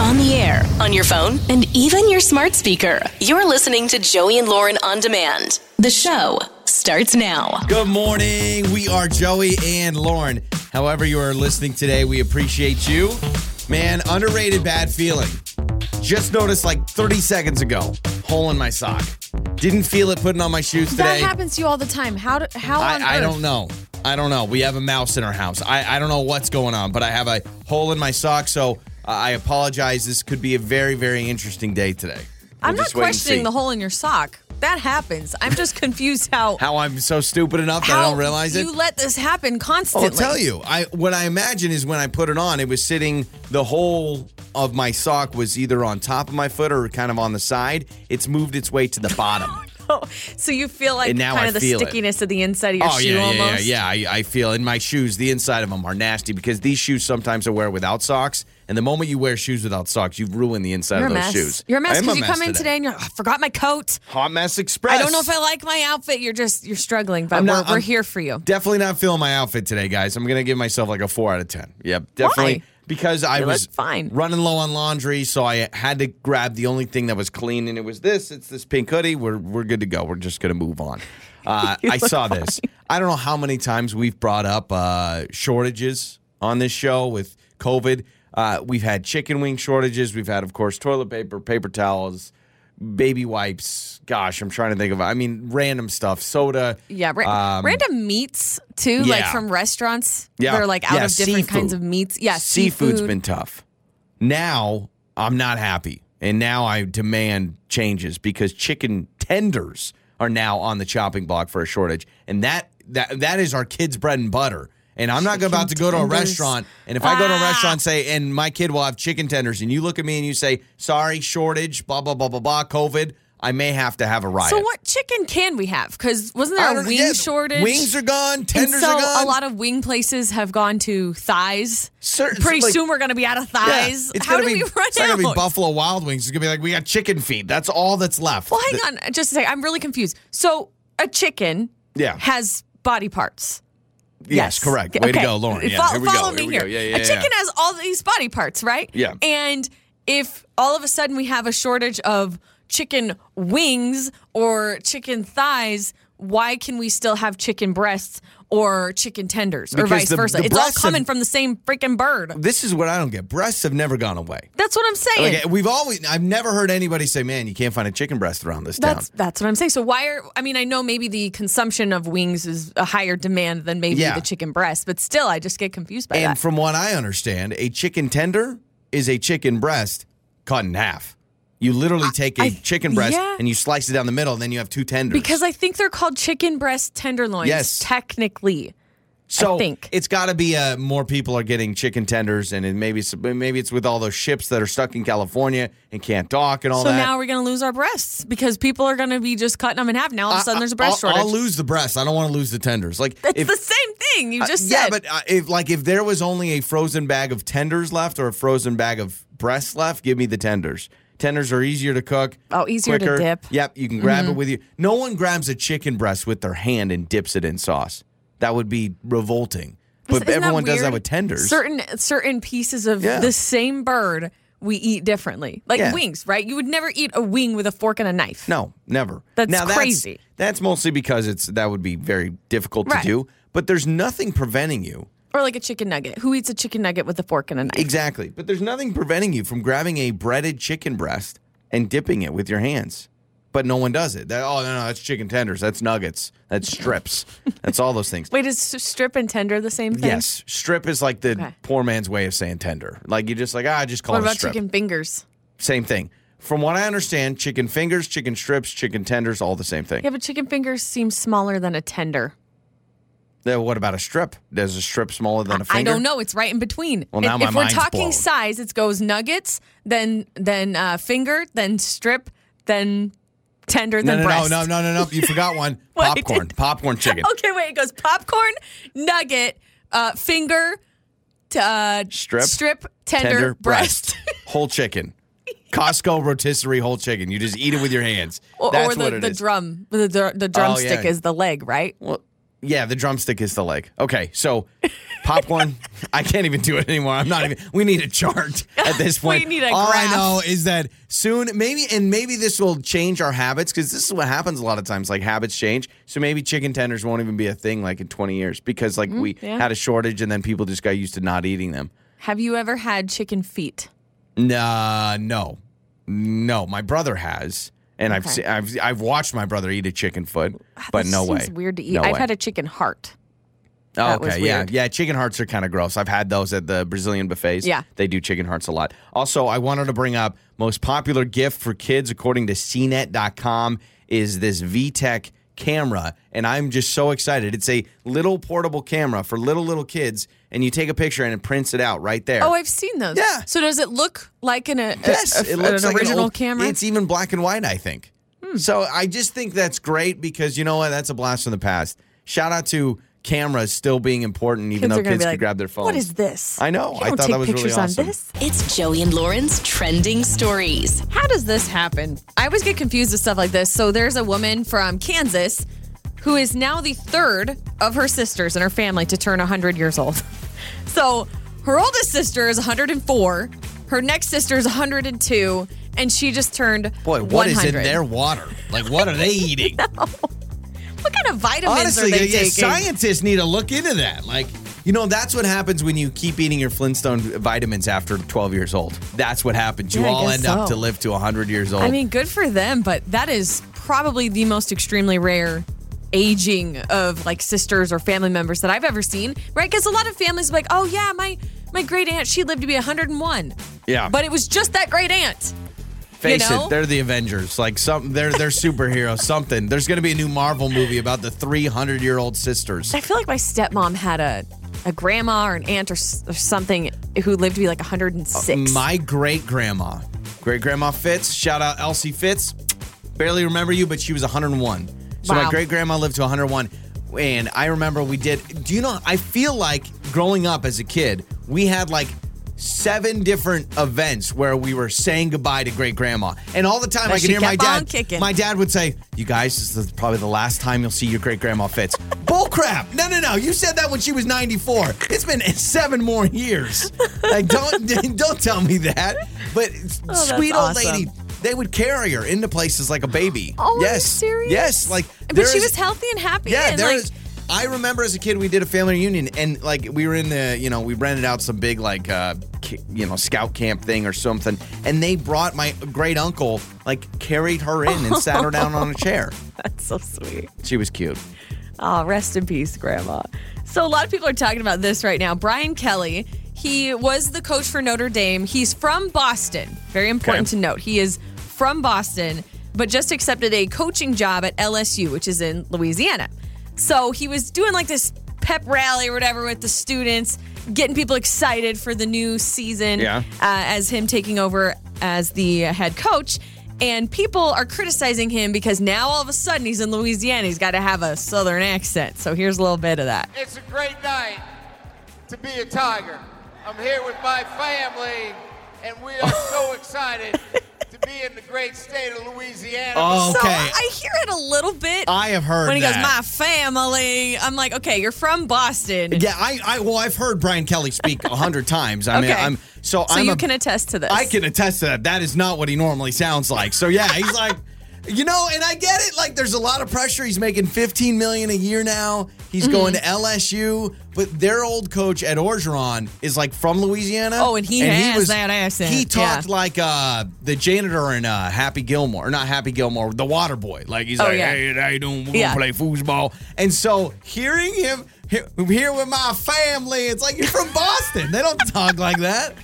On the air, on your phone, and even your smart speaker. You're listening to Joey and Lauren on demand. The show starts now. Good morning. We are Joey and Lauren. However, you are listening today, we appreciate you. Man, underrated bad feeling. Just noticed like 30 seconds ago, hole in my sock. Didn't feel it putting on my shoes That today. happens to you all the time. How do, how on I, I earth? don't know. I don't know. We have a mouse in our house. I, I don't know what's going on, but I have a hole in my sock, so I apologize. This could be a very, very interesting day today. I'm We'll not wait and questioning the hole in your sock. That happens. I'm just confused how How I'm so stupid enough that I don't realize it. you let this happen oh, constantly. I'll tell you. I what I imagine is when I put it on, it was sitting. The whole of my sock was either on top of my foot or kind of on the side. It's moved its way to the bottom. So you feel like kind I of the feel it. stickiness of the inside of your oh shoe yeah, yeah, yeah, almost. yeah. I, I feel in my shoes. The inside of them are nasty because these shoes sometimes I wear without socks. And the moment you wear shoes without socks, you've ruined the inside You're of those mess. shoes. You're a mess because you come in today and you're, "Oh, I forgot my coat. Hot mess express. I don't know if I like my outfit. You're just you're struggling, but we're, not- we're I'm here for you. Definitely not feeling my outfit today, guys. I'm gonna give myself like a four out of ten. Yep, definitely Why? because I You was fine. running low on laundry, so I had to grab the only thing that was clean, and it was this. It's this pink hoodie. We're we're good to go. We're just gonna move on. Uh, I saw this. I don't know how many times we've brought up uh, shortages on this show with COVID. Uh, we've had chicken wing shortages. We've had, of course, toilet paper, paper towels, baby wipes. Gosh, I'm trying to think of. I mean, random stuff, soda. Yeah, ra- Um, random meats too, like from restaurants. Yeah. they're like out Yeah, of different kinds of meats. Yeah, seafood's seafood. been tough. Now I'm not happy, and now I demand changes because chicken tenders are now on the chopping block for a shortage, and that that that is our kids' bread and butter. And I'm not about to go to a tenders. restaurant, and if I go to a Ah. restaurant, say, and my kid will have chicken tenders, and you look at me and you say, "Sorry, shortage, blah blah blah blah blah, COVID," I may have to have a riot. So what chicken can we have? Because wasn't there a wing yeah, shortage? Wings are gone. and Tenders so are gone. a lot of wing places have gone to thighs. Certain- Pretty like- soon we're going to be out of Yeah, thighs. it's How gonna do be, we run It's not out? gonna be Buffalo Wild Wings. It's gonna be like we got chicken feet. That's all that's left. well, hang The- on, just a second. I'm really confused. So a chicken, Yeah. has body parts. Yes, correct. Way to go, Lauren. Yeah, Fo- here we follow go. me Here here. Yeah, yeah, a yeah. chicken has all these body parts, right? Yeah. And if all of a sudden we have a shortage of chicken wings or chicken thighs, why can we still have chicken breasts or chicken tenders or Because vice the- versa? the it's all coming have- from the same freaking bird. This is what I don't get. Breasts have never gone away. That's what I'm saying. Like we've always. I've never heard anybody say, "Man, you can't find a chicken breast around this That's town." that's what I'm saying. So why are I mean I know maybe the consumption of wings is a higher demand than maybe Yeah. the chicken breast, but still I just get confused by And that. And from what I understand, a chicken tender is a chicken breast cut in half. You literally take a I- chicken breast yeah. and you slice it down the middle, and then you have two tenders. because I think they're called chicken breast tenderloins. Yes. technically. So I think. it's got to be uh, more people are getting chicken tenders, and it maybe it's, maybe it's with all those ships that are stuck in California and can't dock and all So that. So now we're gonna lose our breasts because people are gonna be just cutting them in half. Now all of a sudden there's a breast I'll, shortage. I'll lose the breast. I don't want to lose the tenders. Like That's if, the same thing you just Uh, said. Yeah, but uh, if like if there was only a frozen bag of tenders left or a frozen bag of breasts left, give me the tenders. Tenders are easier to cook. Oh, easier to dip. Mm-hmm. Yep, you can grab it with you. No one grabs a chicken breast with their hand and dips it in sauce. That would be revolting. But Isn't that everyone does that with tenders. Certain certain pieces of Yeah. the same bird we eat differently. Like Yeah. wings, right? You would never eat a wing with a fork and a knife. No, never. That's now, crazy. That's mostly because it's that would be very difficult Right. to do. But there's nothing preventing you Or like a chicken nugget. Who eats a chicken nugget with a fork and a knife? Exactly. But there's nothing preventing you from grabbing a breaded chicken breast and dipping it with your hands. But no one does it. That, oh, no, no, that's chicken tenders. That's nuggets. That's strips. that's all those things. Wait, is strip and tender the same thing? Yes. Strip is like the Okay. poor man's way of saying tender. Like you just like, ah, I just call What it a about strip. chicken fingers? Same thing. From what I understand, chicken fingers, chicken strips, chicken tenders, all the same thing. Yeah, but chicken fingers seem smaller than a tender. Then what about a strip? Does a strip smaller than a finger? I don't know. It's right in between. Well, now if my if we're mind's talking blown. size, it goes nuggets, then then uh, finger, then strip, then tender, No, then no, no, breast. no, no, no, no. You forgot one. Popcorn. Popcorn chicken. Okay, wait. It goes popcorn, nugget, uh, finger, t- uh, Strip, strip, tender, tender, breast. whole chicken. Costco rotisserie whole chicken. You just eat it with your hands. or That's or what the, it the is. drum. The, the, the drumstick yeah. is the leg, right? Well, Yeah, the drumstick is the leg. Okay, so popcorn. I can't even do it anymore. I'm not even. We need a chart at this point. We need a All graph. I know is that soon, maybe, and maybe this will change our habits because this is what happens a lot of times. Like habits change. So maybe chicken tenders won't even be a thing like in 20 years because like we Mm-hmm. yeah. had a shortage and then people just got used to not eating them. Have you ever had chicken feet? Nah, no, no. My brother has, and I've Okay. seen, I've I've watched my brother eat a chicken foot, ah, but That no way. seems weird to eat. No I've way. had a chicken heart. Oh, That was okay, yeah, weird. yeah. Chicken hearts are kind of gross. I've had those at the Brazilian buffets. Yeah. they do chicken hearts a lot. Also, I wanted to bring up most popular gift for kids according to CNET.com is this VTech camera, and I'm just so excited. It's a little portable camera for little little kids, and you take a picture and it prints it out right there. Oh, I've seen those. Yeah. So does it look like an a, Yes, a- it looks an like original an old, camera? Hmm. It's even black and white, I think. So I just think that's great because you know what? That's a blast from the past. Shout out to cameras still being important, even Kids though kids be can like, grab their phones. What is this? I know. You I don't thought take that was really pictures awesome. on this. It's Joey and Lauren's trending stories. How does this happen? I always get confused with stuff like this. So there's a woman from Kansas who is now the third of her sisters in her family to turn 100 years old. So her oldest sister is 104, her next sister is 102, and she just turned Boy, what is 100. in their water? Like, what are they eating? What kind of vitamins Honestly, are they yeah, taking? scientists need to look into that. Like, you know, that's what happens when you keep eating your Flintstone vitamins after 12 years old. That's what happens. You Yeah, I all guess end up so. to live to 100 years old. I mean, good for them, but that is probably the most extremely rare aging of like sisters or family members that I've ever seen, right? Because a lot of families are like, oh yeah, my my great aunt, she lived to be 101. Yeah. But it was just that great aunt. Face know? it, they're the Avengers. Like some, they're they're superheroes. Something. There's going to be a new Marvel movie about the 300 year old sisters. I feel like my stepmom had a a grandma or an aunt or, or something who lived to be like 106. Uh, my great grandma, great grandma Fitz. Shout out Elsie Fitz. Barely remember you, but she was 101. So my great grandma lived to 101. And I remember we did. Do you know? I feel like growing up as a kid, we had like seven different events where we were saying goodbye to great grandma. And all the time And I can she hear my dad. kicking. My dad would say, "You guys, this is probably the last time you'll see your great grandma Fitz." Bull crap! No, no, no! You said that when she was 94. It's been seven more years. Like, don't don't tell me that. But Oh, sweet old awesome. lady, they would carry her into places like a baby. Oh, are you yes, serious? yes. Like, but she was healthy and happy. yeah, and there like, is. I remember as a kid we did a family reunion and like we were in the you know we rented out some big like uh you know scout camp thing or something and they brought my great uncle like carried her in and sat her down on a chair. That's so sweet. She was cute. Oh, rest in peace, Grandma. So, a lot of people are talking about this right now. Brian Kelly, he was the coach for Notre Dame. He's from Boston. Very important Okay. to note. He is from Boston, but just accepted a coaching job at LSU, which is in Louisiana. So, he was doing like this pep rally or whatever with the students, getting people excited for the new season Yeah. uh, as him taking over as the head coach. And people are criticizing him because now all of a sudden he's in Louisiana. He's got to have a southern accent. So here's a little bit of that. It's a great night to be a Tiger. I'm here with my family, and we are so excited to be in the great state of Louisiana. Oh, So. I hear it a little bit. I have heard when he goes, my family. I'm like, okay, you're from Boston. Yeah, I, I well I've heard Brian Kelly speak a hundred times. I mean Okay. I'm so, So I'm you a- can attest to this. I can attest to that. That is not what he normally sounds like. So yeah, he's like, you know, and I get it. Like, there's a lot of pressure. He's making 15 million a year now. He's Mm-hmm. going to LSU, but their old coach at Orgeron is like from Louisiana. Oh, and he has that accent. He talked Yeah. like uh, the janitor in uh, Happy Gilmore, or not Happy Gilmore, the Water Boy. Like he's Oh, like, yeah. hey, how you doing? We're Yeah. gonna play foosball. And so hearing him here, here with my family, it's like you're from Boston. they don't talk like that.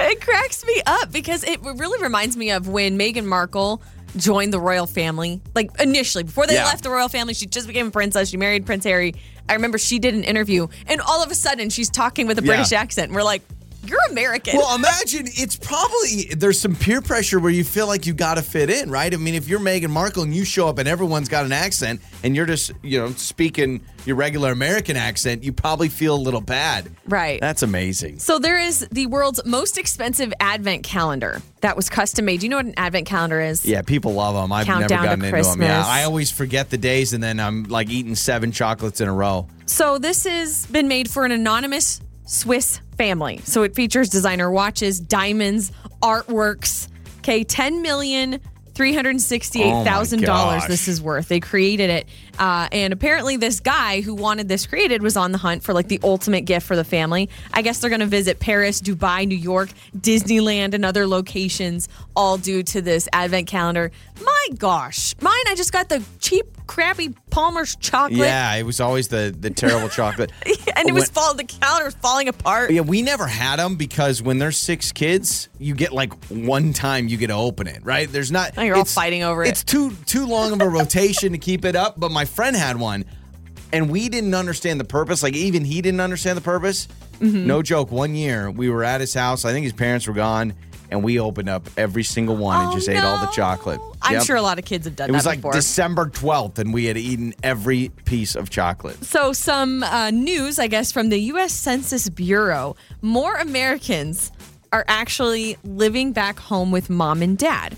It cracks me up because it really reminds me of when Meghan Markle joined the royal family. Like initially, before they Yeah. left the royal family, she just became a princess. She married Prince Harry. I remember she did an interview, and all of a sudden she's talking with a Yeah. British accent. And we're like, You're American. Well, imagine it's probably there's some peer pressure where you feel like you got to fit in, right? I mean, if you're Meghan Markle and you show up and everyone's got an accent and you're just, you know, speaking your regular American accent, you probably feel a little bad. Right. That's amazing. So there is the world's most expensive advent calendar that was custom made. Do you know what an advent calendar is? Yeah, people love them. I've Countdown never gotten into them. Yeah, I always forget the days and then I'm like eating seven chocolates in a row. So this has been made for an anonymous Swiss family. So it features designer watches, diamonds, artworks. Okay, ten million three hundred sixty-eight thousand dollars. gosh. This is worth. They created it, uh, and apparently this guy who wanted this created was on the hunt for like the ultimate gift for the family. I guess they're going to visit Paris, Dubai, New York, Disneyland, and other locations, all due to this advent calendar. My gosh, mine! I just got the cheap, crappy Palmer's chocolate. Yeah, it was always the the terrible chocolate. and it was When- fall. The calendar was falling apart. Yeah, we never had them because when there's six kids, you get like one time you get to open it, right? There's not. You're all fighting over it. It's too too long of a rotation to keep it up. But my friend had one, and we didn't understand the purpose. Like even he didn't understand the purpose. Mm-hmm. No joke. One year we were at his house. I think his parents were gone, and we opened up every single one and Oh, just ate all the no. chocolate. I'm Yep. sure a lot of kids have done that. It was like before. December 12th, and we had eaten every piece of chocolate. so, some uh, news, I guess, from the U.S. Census Bureau: more Americans are actually living back home with mom and dad.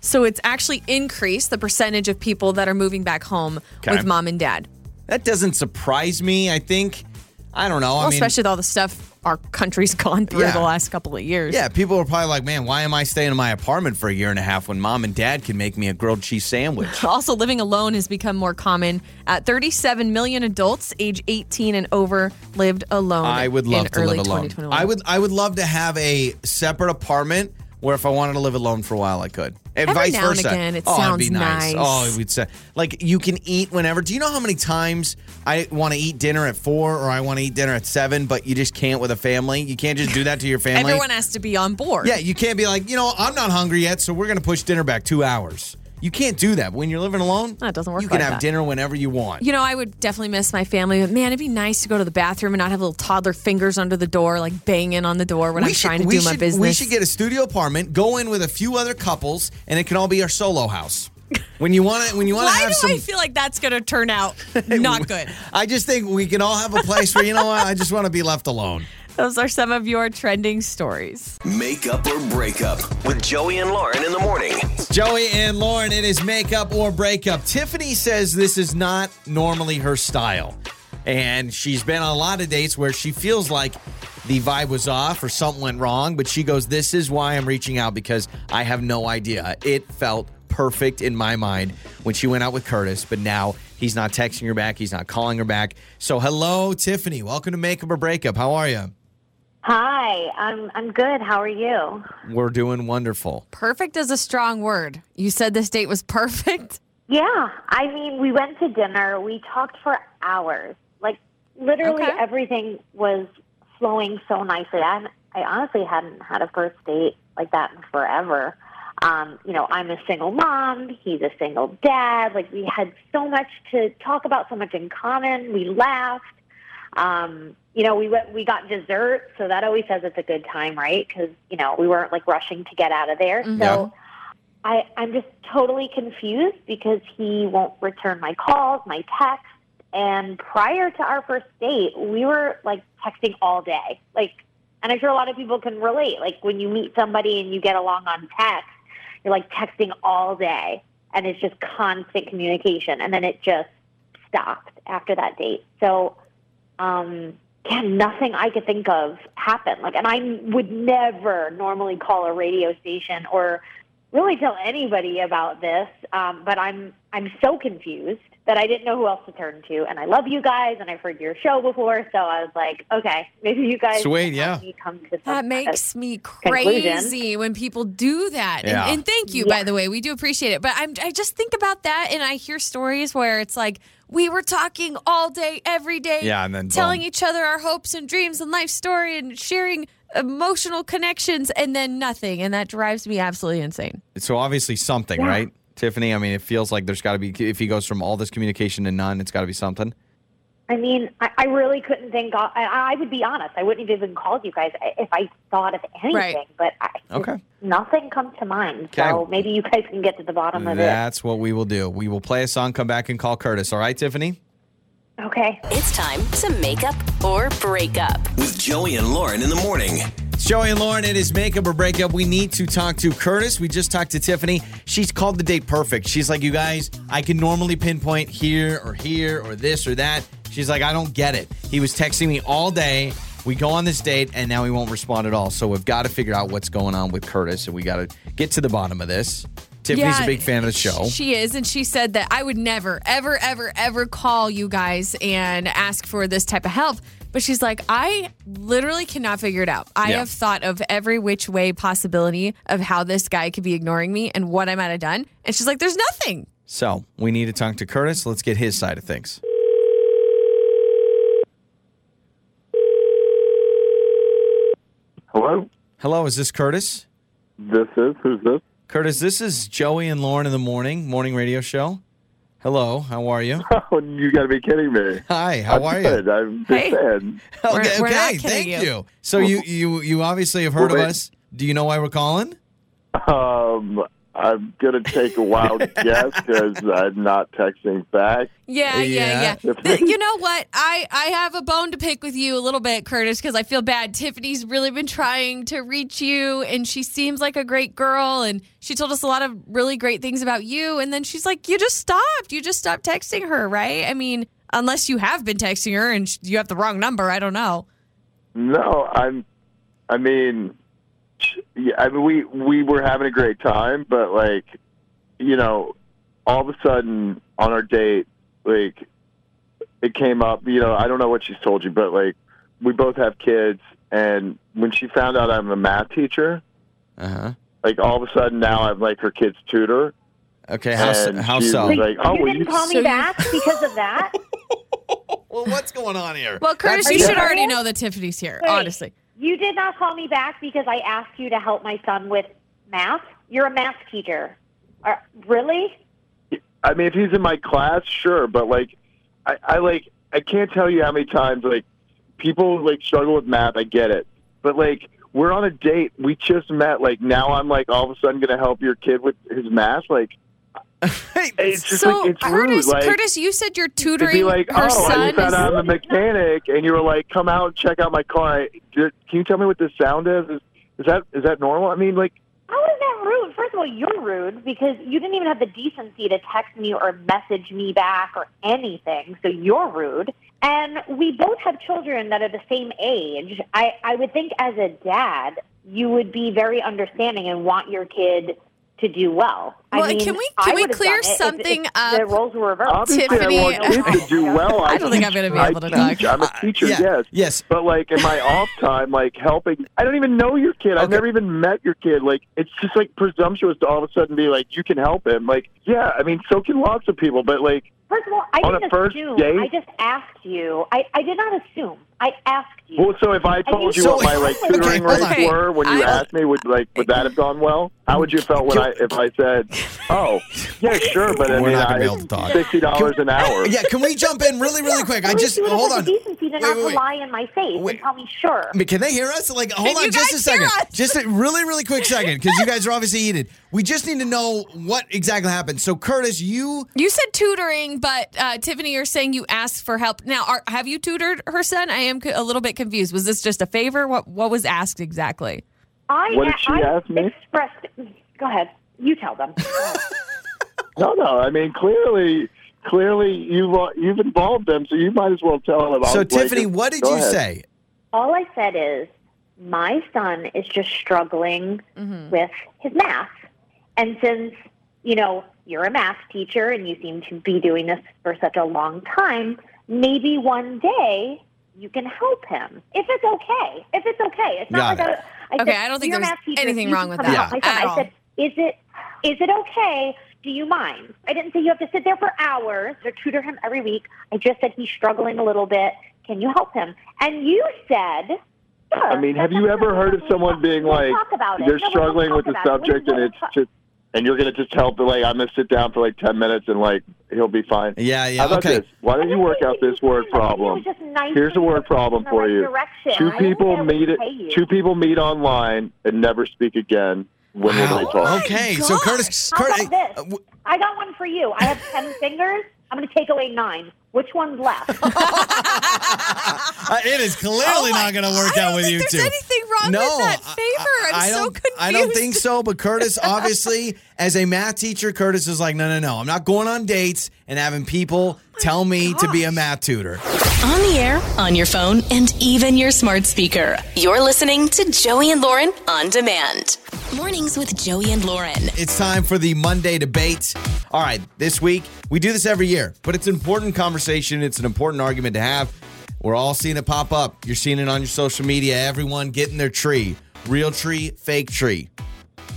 So it's actually increased the percentage of people that are moving back home Okay. with mom and dad. That doesn't surprise me. I think. I don't know. Well, I mean, especially with all the stuff our country's gone through Yeah. the last couple of years. Yeah, people are probably like, man, why am I staying in my apartment for a year and a half when mom and dad can make me a grilled cheese sandwich? Also, living alone has become more common. At 37 million adults age 18 and over lived alone. I would love to live alone. I would I would love to have a separate apartment where if I wanted to live alone for a while I could. And Every vice now and versa. again, it oh, it'd be nice. nice. Oh, it would say like you can eat whenever. Do you know how many times I want to eat dinner at four or I want to eat dinner at seven, but you just can't with a family? You can't just do that to your family. Everyone has to be on board. Yeah, you can't be like, you know, I'm not hungry yet, so we're going to push dinner back two hours. You can't do that. When you're living alone, That doesn't work You can like have that. dinner whenever you want. You know, I would definitely miss my family, but man, it'd be nice to go to the bathroom and not have little toddler fingers under the door, like banging on the door when I'm trying to we do my business. We should get a studio apartment, go in with a few other couples, and it can all be our solo house. When you want to, when you want to Why have do some, I feel like that's going to turn out not good? I just think we can all have a place where you know what, I just want to be left alone. Those are some of your trending stories. Makeup or breakup with Joey and Lauren in the morning. Joey and Lauren, it is makeup or breakup. Tiffany says this is not normally her style. And she's been on a lot of dates where she feels like the vibe was off or something went wrong, but she goes, This is why I'm reaching out because I have no idea. It felt perfect in my mind when she went out with Curtis, but now he's not texting her back, he's not calling her back. So, hello, Tiffany. Welcome to Makeup or Breakup. How are you? Hi, I'm I'm good. How are you? We're doing wonderful. Perfect is a strong word. You said this date was perfect. Yeah, I mean, we went to dinner. We talked for hours. Like literally Okay. everything was flowing so nicely. I I honestly hadn't had a first date like that in forever. Um, you know, I'm a single mom. He's a single dad. Like we had so much to talk about, so much in common. We laughed. Um, you know, we went, we got dessert, so that always says it's a good time, right? Because you know we weren't like rushing to get out of there. So I, I'm just totally confused because he won't return my calls, my texts, and prior to our first date, we were like texting all day. Like, and I'm sure a lot of people can relate. Like when you meet somebody and you get along on text, you're like texting all day, and it's just constant communication, and then it just stopped after that date. So um, yeah, nothing I could think of happened. Like, and I would never normally call a radio station or really tell anybody about this. Um, but I'm I'm so confused that I didn't know who else to turn to. And I love you guys, and I've heard your show before, so I was like, okay, maybe you guys Sweet, yeah. me come to some That makes me conclusion. crazy when people do that. Yeah. And, and thank you, by the way. We do appreciate it. But I'm, I just think about that and I hear stories where it's like, we were talking all day, every day, Yeah, and then telling boom. each other our hopes and dreams and life story and sharing emotional connections and then nothing. And that drives me absolutely insane. So obviously something, Yeah. right? Tiffany, I mean, it feels like there's got to be, if he goes from all this communication to none, it's got to be something. I mean, I, I really couldn't think. Of, I, I would be honest. I wouldn't have even called you guys if I thought of anything. Right. But I, Okay. nothing comes to mind. Okay. So maybe you guys can get to the bottom of it. That's what we will do. We will play a song, come back and call Curtis. All right, Tiffany? Okay. It's time to make up or break up. With Joey and Lauren in the morning. Joey and Lauren. It is makeup or breakup. We need to talk to Curtis. We just talked to Tiffany. She's called the date perfect. She's like, you guys, I can normally pinpoint here or here or this or that. She's like, I don't get it. He was texting me all day. We go on this date and now he won't respond at all. So we've got to figure out what's going on with Curtis and we got to get to the bottom of this. Tiffany's a big fan of the show. She is, and she said that I would never, ever, ever, ever call you guys and ask for this type of help. But she's like, I literally cannot figure it out. I Yeah. have thought of every which way possibility of how this guy could be ignoring me and what I might have done. And she's like, there's nothing. So we need to talk to Curtis. Let's get his side of things. Hello, Hello, is this Curtis? this is who's this? Curtis, this is Joey and Lauren in the morning, morning radio show. Hello, how are you? Oh, you got to be kidding me. Hi, how I'm are good. you? I'm just Hey. saying. We're- Okay, we're not okay, thank you. you. So you you you obviously have heard of wait. us. Do you know why we're calling? Um, I'm gonna take a wild guess because I'm not texting back. Yeah, yeah, Yeah. yeah. You know what? I I have a bone to pick with you a little bit, Curtis, because I feel bad. Tiffany's really been trying to reach you, and she seems like a great girl, and she told us a lot of really great things about you. And then she's like, "You just stopped. You just stopped texting her, right? I mean, unless you have been texting her and you have the wrong number. I don't know." No, I'm. I mean, yeah, I mean, we we were having a great time, but like, you know, all of a sudden on our date, like, it came up. You know, I don't know what she's told you, but like, we both have kids, and when she found out I'm a math teacher, Uh huh. like all of a sudden now I'm like her kid's tutor. Okay, how so, how so? was like, oh, you well, didn't you call So me you- back because of that? well, what's going on here? Well, Curtis, That's- you should already know that Tiffany's here. Wait. Honestly, You did not call me back because I asked you to help my son with math? You're a math teacher. Really? I mean, if he's in my class, sure, but like, I, I like, I can't tell you how many times like people like struggle with math. I get it, but like, we're on a date. We just met. Like now, I'm like all of a sudden going to help your kid with his math. Like, it's just so like it's Curtis, rude. Like, Curtis, you said you're to tutoring be like, her oh, I son. just found out I'm a mechanic, and you were like, come out and check out my car. I, can you tell me what this sound is? Is, is that is that normal? I mean, like, How is that rude? First of all, you're rude because you didn't even have the decency to text me or message me back or anything. So you're rude. And we both have children that are the same age. I, I would think as a dad, you would be very understanding and want your kid to do well. Well, I mean, can we- can we clear done if- something if up? The roles were reversed. obviously, Tiffany- I want kids to do well. I don't think I'm gonna be able to teach. talk. I'm a teacher, yeah, yes. yes. But like in my off time, like helping, I don't even know your kid. I've never even met your kid. Like it's just like presumptuous to all of a sudden be like, you can help him. Like, yeah, I mean, so can lots of people. But like, First of all, I On a didn't first assume. date? I just asked you. I, I did not assume. I asked you. well, so if I told you So- what my like tutoring hold rates on. were when you I- asked me, would like would that have gone well? How would you have felt when I if I said, oh, yeah, sure, but I We're mean, not gonna be I- able to talk. sixty dollars an hour. Yeah, can we jump in really, really quick? I just you would have hold on. the decency to Wait, not wait, to wait. lie in my face Wait. and tell me sure. I mean, can they hear us? Like, hold Can on you just a guys hear second. us? Just a really, really quick second, because you guys are obviously heated. We just need to know what exactly happened. So, Curtis, you You said tutoring, but uh, Tiffany, you're saying you asked for help. Now, are, have you tutored her son? I am co- a little bit confused. Was this just a favor? What What was asked exactly? I, What did she I ask me? Expressed. Go ahead. You tell them. No, no. I mean, clearly, clearly you've uh, you've involved them, so you might as well tell them. So, I'll, like, Tiffany, what did go you ahead. say? All I said is my son is just struggling mm-hmm. with his math, and since you know you're a math teacher and you seem to be doing this for such a long time, maybe one day you can help him if it's okay. If it's okay, it's not Got like it. a. I Okay, said, I don't think there's anything wrong with come that help my son." at I said, "Is it is it okay? Do you mind?" I didn't say you have to sit there for hours or tutor him every week. I just said he's struggling a little bit. Can you help him? And you said. Sure. I mean, have you ever heard of someone being We'll like talk about it. they're No, struggling with the about it. subject and it's talk- just and you're gonna just help. Like I'm gonna sit down for like ten minutes, and like he'll be fine. Yeah, yeah, How about okay. this? Why don't you work out this word problem? Here's a word problem for you. Two people meet it. Two people meet online and never speak again when Wow. they talk. Okay, so. Curtis, Curtis, I, this? uh, w- I got one for you. I have ten fingers. I'm going to take away nine. Which one's left? uh, it is clearly Oh my- not going to work I out don't with think you there's two. anything wrong no, with that I- favor. I'm I, I so don't, confused. I don't think so. But Curtis, obviously, as a math teacher, Curtis is like, no, no, no. I'm not going on dates and having people tell me to be a math tutor. On the air, on your phone, and even your smart speaker. You're listening to Joey and Lauren on demand. Mornings with Joey and Lauren. It's time for the Monday debate. All right, this week we do this every year, but it's an important conversation. It's an important argument to have. We're all seeing it pop up. You're seeing it on your social media. Everyone getting their tree, real tree, fake tree.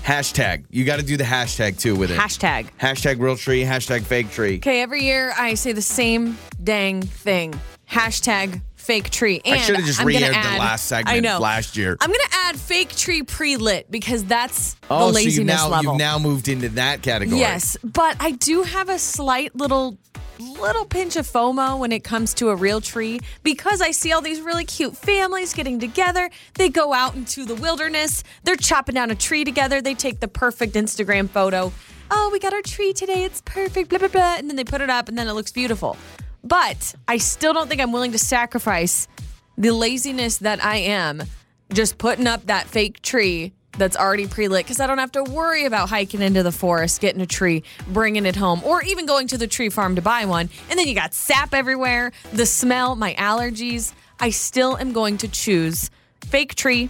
Hashtag. You got to do the hashtag too with it. Hashtag. Hashtag real tree. Hashtag fake tree. Okay, every year I say the same dang thing. Hashtag fake tree. And I should have just I'm re-aired the last segment I know. last year. I'm gonna add fake tree pre-lit because that's oh, the so you've laziness now level. you've now moved into that category. Yes, but I do have a slight little little pinch of FOMO when it comes to a real tree because I see all these really cute families getting together. They go out into the wilderness, they're chopping down a tree together, they take the perfect Instagram photo. Oh, we got our tree today. It's perfect, blah blah blah, and then they put it up and then it looks beautiful. But I still don't think I'm willing to sacrifice the laziness that I am just putting up that fake tree that's already pre-lit because I don't have to worry about hiking into the forest, getting a tree, bringing it home, or even going to the tree farm to buy one. And then you got sap everywhere, the smell, my allergies. I still am going to choose fake tree,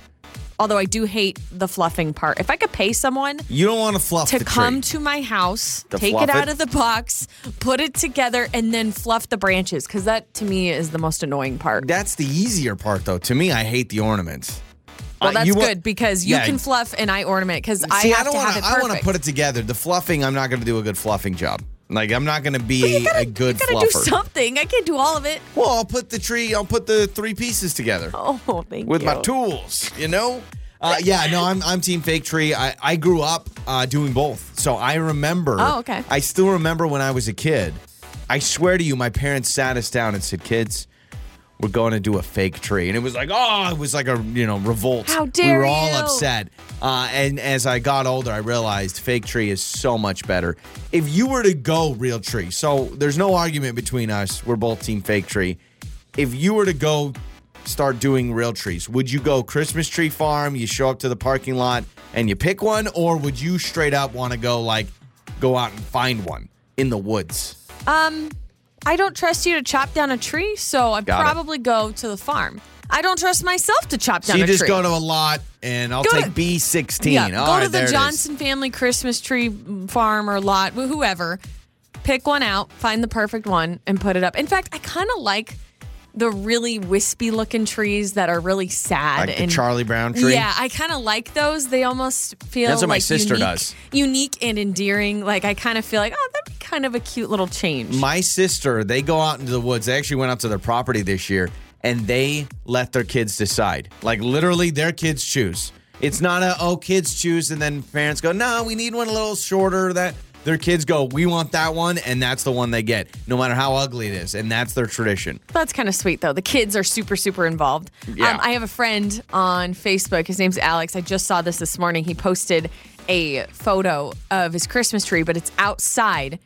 although I do hate the fluffing part. If I could pay someone You don't want to fluff to the come tree. to my house, To take it out it? of the box, put it together, and then fluff the branches because that to me is the most annoying part. That's the easier part, though. To me, I hate the ornaments. Well, that's you good because you Yeah. can fluff and I ornament because I have don't to wanna, have it I want to put it together. The fluffing, I'm not going to do a good fluffing job. Like, I'm not going to be gotta, a good you gotta do something. I can't do all of it. Well, I'll put the tree, I'll put the three pieces together Oh, thank you. with you. my tools, you know? Uh, yeah, no, I'm, I'm Team Fake Tree. I, I grew up uh, doing both. So I remember. Oh, okay. I still remember when I was a kid. I swear to you, my parents sat us down and said, kids, we're going to do a fake tree. And it was like, oh, it was like a, you know, revolt. How dare We were all you. upset. Uh, and as I got older, I realized fake tree is so much better. If you were to go real tree, so there's no argument between us. We're both team fake tree. If you were to go start doing real trees, would you go Christmas tree farm? You show up to the parking lot and you pick one, or would you straight up want to go like go out and find one in the woods? Um, I don't trust you to chop down a tree, so I'd Got it. probably go to the farm. I don't trust myself to chop down. So you just tree. go to a lot and I'll Go take B16. yeah, All go right, to the. Johnson family Christmas tree farm or lot, whoever. Pick one out, find the perfect one, and put it up. In fact, I kind of like the really wispy looking trees that are really sad Like the and Charlie Brown tree? Yeah, I kind of like those. They almost feel That's what my sister unique, does. unique and endearing. Like I kind of feel like, oh, that'd be kind of a cute little change. My sister, they go out into the woods. They actually went out to their property this year and they let their kids decide. Like literally, their kids choose. It's not a oh kids choose and then parents go no we need one a little shorter. That their kids go we want that one and that's the one they get no matter how ugly it is and that's their tradition. That's kind of sweet, though. The kids are super, super involved. Yeah. Um, I have a friend on Facebook. His name's Alex. I just saw this this morning. He posted a photo of his Christmas tree, but it's outside,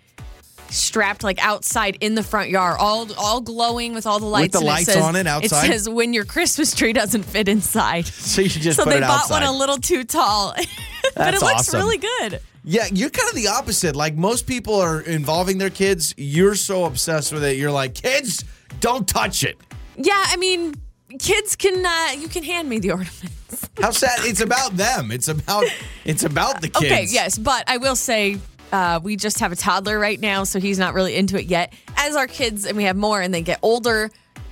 strapped like outside in the front yard, all all glowing with all the lights. the and lights says, on it outside? It says when your Christmas tree doesn't fit inside. So you should just so they bought outside. one a little too tall, but it looks awesome. really good. Yeah, you're kind of the opposite. Like most people are involving their kids, you're so obsessed with it. You're like kids, don't touch it. Yeah, I mean, kids can uh, you can hand me the ornaments. How sad! It's about them. It's about it's about the kids. Okay, yes, but I will say uh, we just have a toddler right now, so he's not really into it yet. As our kids and we have more and they get older,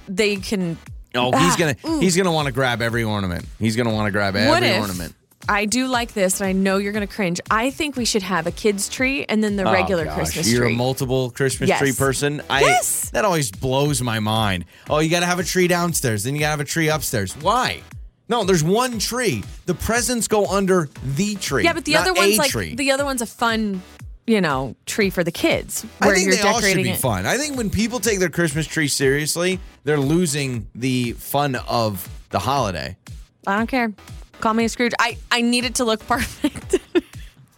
they can. Oh, he's Ah, gonna ooh. he's gonna want to grab every ornament. He's gonna want to grab what every if ornament. I do like this, and I know you're going to cringe. I think we should have a kids tree and then the regular Christmas tree. Oh, gosh, Christmas You're tree. a multiple Christmas Yes. tree person. I, Yes. That always blows my mind. Oh, you got to have a tree downstairs, then you got to have a tree upstairs. Why? No, there's one tree. The presents go under the tree. Yeah, but the not other one's a like tree. the other one's a fun, you know, tree for the kids I think you're they all should decorating be it. fun. I think when people take their Christmas tree seriously, they're losing the fun of the holiday. I don't care. Call me a Scrooge. I I need it to look perfect.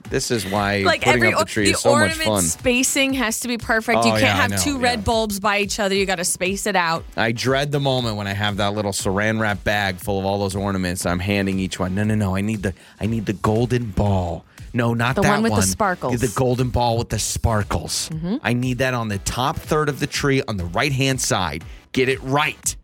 This is why like putting every up the tree the is so much ornament fun. spacing has to be perfect. Oh, you can't yeah, I have know, two yeah. red bulbs by each other. You got to space it out. I dread the moment when I have that little saran wrap bag full of all those ornaments. I'm handing each one. No, no, no. I need the I need the golden ball. No, not The that one with the sparkles. Mm-hmm. The golden ball with the sparkles. I need that on the top third of the tree on the right hand side. Get it right.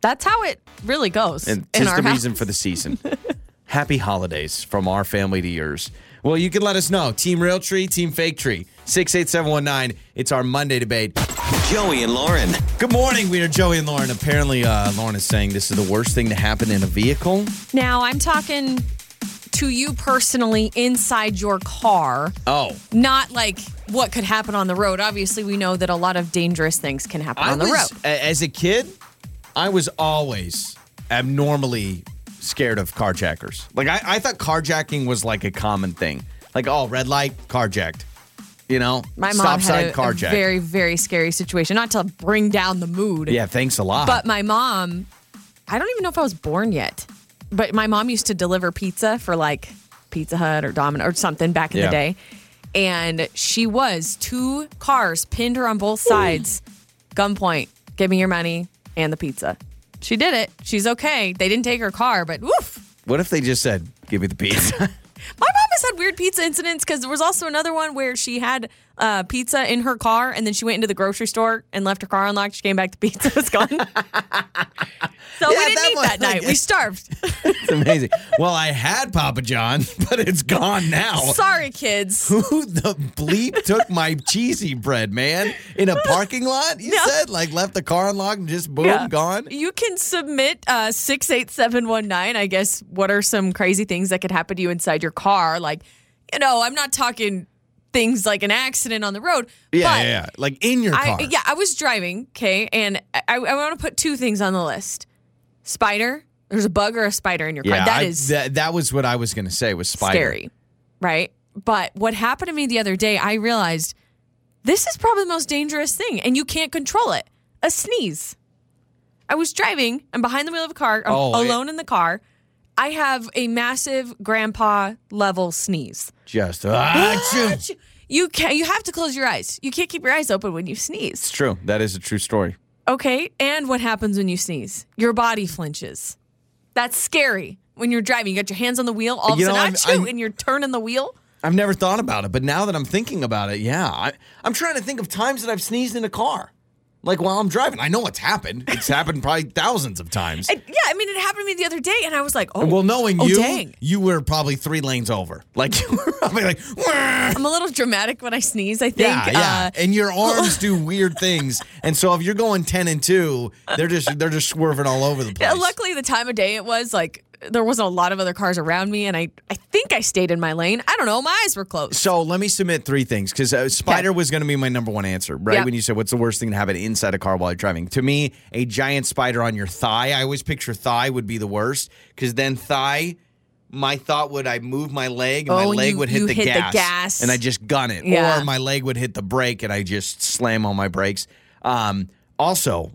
That's how it really goes And in tis our the house. reason for the season. Happy holidays from our family to yours. Well, you can let us know. Team Real Tree, Team Fake Tree. 68719. It's our Monday debate. Joey and Lauren. Good morning. We are Joey and Lauren. Apparently, uh, Lauren is saying this is the worst thing to happen in a vehicle. Now I'm talking to you personally inside your car, Oh, not like what could happen on the road. Obviously, we know that a lot of dangerous things can happen I on the was, road. as a kid, I was always abnormally scared of carjackers. Like I, I thought carjacking was like a common thing. Like, oh, red light, carjacked. You know, My mom sign, had a, a carjacked. very, very scary situation. Not to bring down the mood. yeah, thanks a lot. But my mom, I don't even know if I was born yet, but my mom used to deliver pizza for like Pizza Hut or Domino or something back in Yeah. the day. And she was two cars pinned her on both sides, gunpoint, give me your money and the pizza. She did it. She's okay. They didn't take her car, but woof. what if they just said, "Give me the pizza"? My mom has had weird pizza incidents because there was also another one where she had uh, pizza in her car and then she went into the grocery store and left her car unlocked. She came back, the pizza was gone. so we didn't that eat one- that night. We starved. it's amazing. well, I had Papa John, but it's gone now. Sorry, kids. Who the bleep took my cheesy bread, man? In a parking lot? You No. said like left the car unlocked and just boom, gone. You can submit uh, 68719. I guess what are some crazy things that could happen to you inside your car? Like, you know, I'm not talking things like an accident on the road. Yeah, but yeah, yeah. Like in your car. I, yeah, I was driving, okay, and I, I want to put two things on the list: spider. There's a bug or a spider in your car. Yeah, that I- is that, that was what I was gonna say was spider. scary, right? But what happened to me the other day, I realized this is probably the most dangerous thing, and you can't control it. A sneeze. I was driving. I'm behind the wheel of a car. I'm Oh, it- alone in the car. I have a massive grandpa level sneeze. Just ah, achoo. You can You have to close your eyes. You can't keep your eyes open when you sneeze. It's true. That is a true story. Okay. And what happens when you sneeze? Your body flinches. That's scary. When you're driving, you got your hands on the wheel, all of You a know, sudden, I'm- achoo, I'm- and you're turning the wheel. I've never thought about it, but now that I'm thinking about it, yeah, I, I'm trying to think of times that I've sneezed in a car, like while I'm driving. I know it's happened. It's happened probably thousands of times. And, yeah, I mean, it happened to me the other day, and I was like, oh, well, knowing oh, you, dang. you were probably three lanes over. Like you were probably like, "Wah." I'm a little dramatic when I sneeze, I think. yeah, yeah, Uh, and your arms do weird things, and so if you're going ten and two, they're just they're just swerving all over the place. yeah, luckily, the time of day it was, like, there wasn't a lot of other cars around me, and I, I think I stayed in my lane. I don't know. My eyes were closed. So let me submit three things because uh, spider was going to be my number one answer, right? Yep. When you said what's the worst thing to happen inside a car while you're driving? To me, a giant spider on your thigh. I always picture thigh would be the worst because then thigh. My thought would I move my leg and my Oh, leg you- would hit, the, hit the gas, gas. and I just gun it, Yeah. or my leg would hit the brake and I just slam on my brakes. Um, also,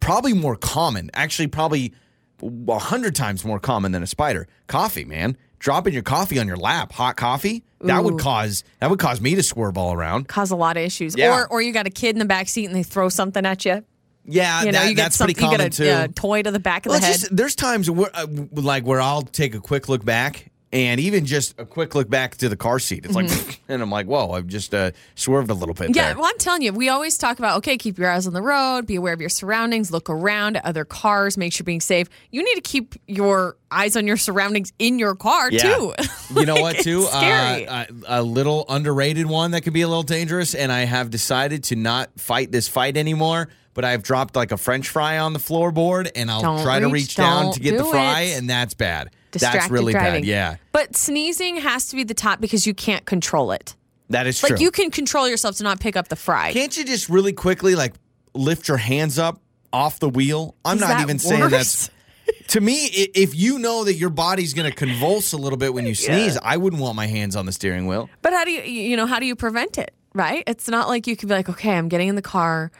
probably more common, actually, probably a hundred times more common than a spider. Coffee, man, dropping your coffee on your lap, hot coffee. That would cause that would cause me to swerve all around. Cause a lot of issues. Yeah. Or, or you got a kid in the back seat and they throw something at you. Yeah, You know, that, you that's pretty you common get a too. uh, toy to the back of Well, the head. just- there's times where, uh, like where I'll take a quick look back, and even just a quick look back to the car seat. It's like, and I'm like, whoa, I've just uh, swerved a little bit Mm-hmm. Yeah, there. well, I'm telling you, we always talk about okay, keep your eyes on the road, be aware of your surroundings, look around at other cars, make sure you're being safe. You need to keep your eyes on your surroundings in your car Yeah. too. You know what, too? Uh, a, a little underrated one that could be a little dangerous, and I have decided to not fight this fight anymore. But I've dropped like a French fry on the floorboard, and I'll Don't try to reach, reach down to get the fry, it. and that's bad. That's Distracted really driving. bad. Yeah, But sneezing has to be the top because you can't control it. that is true. Like you can control yourself to not pick up the fry. Can't you just really quickly like lift your hands up off the wheel? I'm Is not even saying worse? that's to me, if you know that your body's going to convulse a little bit when you sneeze, I wouldn't want my hands on the steering wheel. But how do you, you know, how do you prevent it? Right? It's not like you could be like, okay, I'm getting in the car,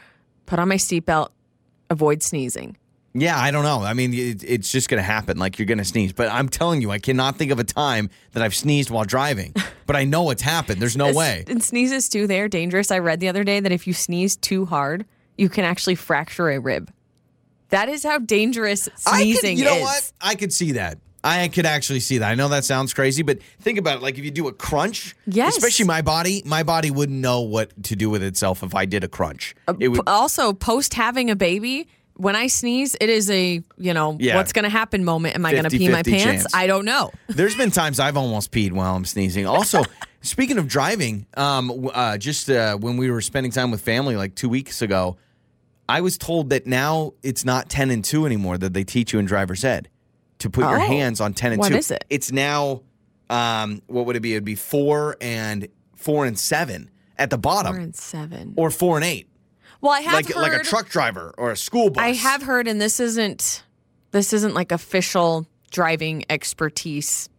put on my seatbelt, avoid sneezing. Yeah, I don't know. I mean, it, it's just going to happen. Like you're going to sneeze. But I'm telling you, I cannot think of a time that I've sneezed while driving. but I know it's happened. There's no way. And sneezes too, they're dangerous. I read the other day that if you sneeze too hard, you can actually fracture a rib. That is how dangerous I sneezing could, you know is. what? I could see that. I could actually see that. I know that sounds crazy, but think about it. Like if you do a crunch, Yes. especially my body, my body wouldn't know what to do with itself if I did a crunch. Uh, it would. Also, post having a baby, when I sneeze, it is a, you know, Yeah. what's going to happen moment. Am I going to pee my 50-50 pants? chance. I don't know. There's been times I've almost peed while I'm sneezing. Also, speaking of driving, um, uh, just uh, when we were spending time with family like two weeks ago, I was told that now it's not 10 and 2 anymore that they teach you in driver's ed to put your Oh. hands on 10 and What 2. is it? It's now, um, what would it be? It'd be 4 and 4 and 7 at the bottom Four and seven. or 4 and 8. Well, I have Like, heard, like a truck driver or a school bus. I have heard, and this isn't this isn't like official driving expertise